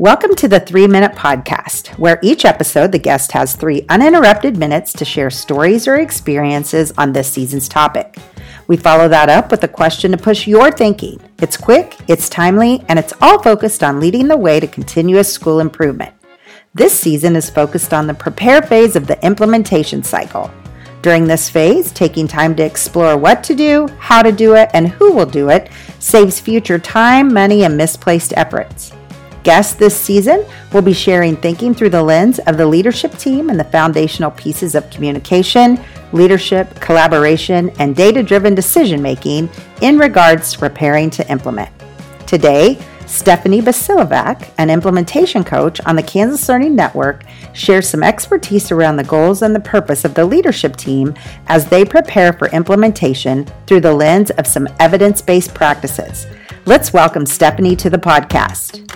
Welcome to the Three Minute Podcast, where each episode the guest has three uninterrupted minutes to share stories or experiences on this season's topic. We follow that up with a question to push your thinking. It's quick, it's timely, and it's all focused on leading the way to continuous school improvement. This season is focused on the prepare phase of the implementation cycle. During this phase, taking time to explore what to do, how to do it, and who will do it saves future time, money, and misplaced efforts. Guests this season will be sharing thinking through the lens of the leadership team and the foundational pieces of communication, leadership, collaboration, and data driven decision making in regards to preparing to implement. Today, Stephanie Bosiljevac, an implementation coach on the Kansas Learning Network, shares some expertise around the goals and the purpose of the leadership team as they prepare for implementation through the lens of some evidence based practices. Let's welcome Stephanie to the podcast.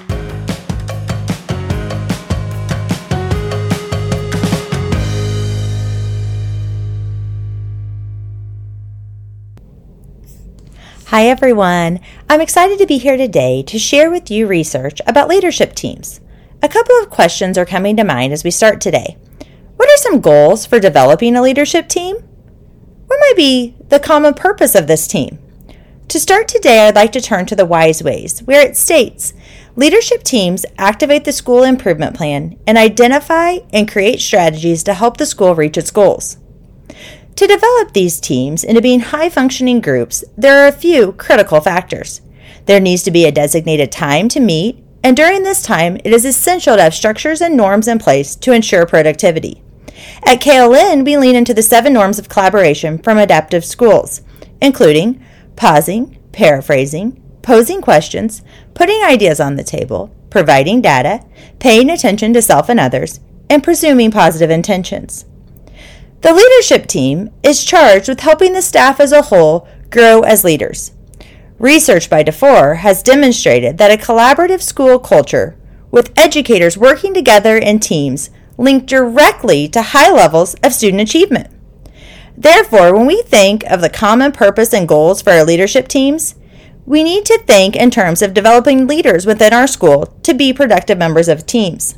Hi, everyone. I'm excited to be here today to share with you research about leadership teams. A couple of questions are coming to mind as we start today. What are some goals for developing a leadership team? What might be the common purpose of this team? To start today, I'd like to turn to the WISE ways, where it states leadership teams activate the school improvement plan and identify and create strategies to help the school reach its goals. To develop these teams into being high functioning groups, there are a few critical factors. There needs to be a designated time to meet, and during this time, it is essential to have structures and norms in place to ensure productivity. At KLN, we lean into the seven norms of collaboration from adaptive schools, including pausing, paraphrasing, posing questions, putting ideas on the table, providing data, paying attention to self and others, and presuming positive intentions. The leadership team is charged with helping the staff as a whole grow as leaders. Research by DuFour has demonstrated that a collaborative school culture, with educators working together in teams, linked directly to high levels of student achievement. Therefore, when we think of the common purpose and goals for our leadership teams, we need to think in terms of developing leaders within our school to be productive members of teams.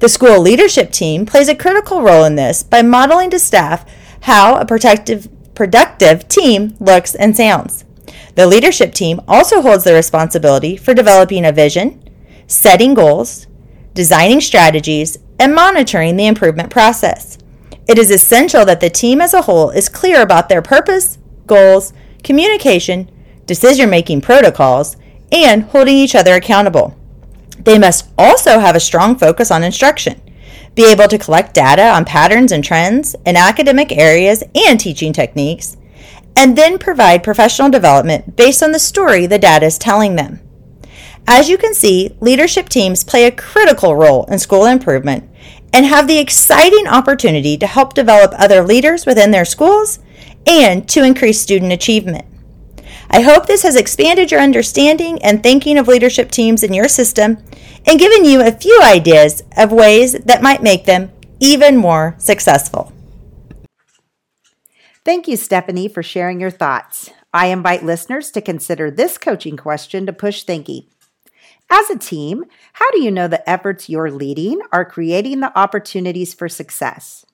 The school leadership team plays a critical role in this by modeling to staff how a protective, productive team looks and sounds. The leadership team also holds the responsibility for developing a vision, setting goals, designing strategies, and monitoring the improvement process. It is essential that the team as a whole is clear about their purpose, goals, communication, decision making protocols, and holding each other accountable. They must also have a strong focus on instruction, be able to collect data on patterns and trends in academic areas and teaching techniques, and then provide professional development based on the story the data is telling them. As you can see, leadership teams play a critical role in school improvement and have the exciting opportunity to help develop other leaders within their schools and to increase student achievement. I hope this has expanded your understanding and thinking of leadership teams in your system and given you a few ideas of ways that might make them even more successful. Thank you, Stephanie, for sharing your thoughts. I invite listeners to consider this coaching question to push thinking. As a team, how do you know the efforts you're leading are creating the opportunities for success?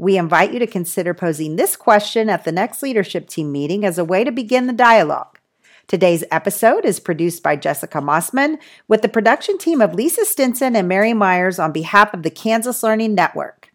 We invite you to consider posing this question at the next leadership team meeting as a way to begin the dialogue. Today's episode is produced by Jessica Mossman with the production team of Lisa Stinson and Mary Myers on behalf of the Kansas Learning Network.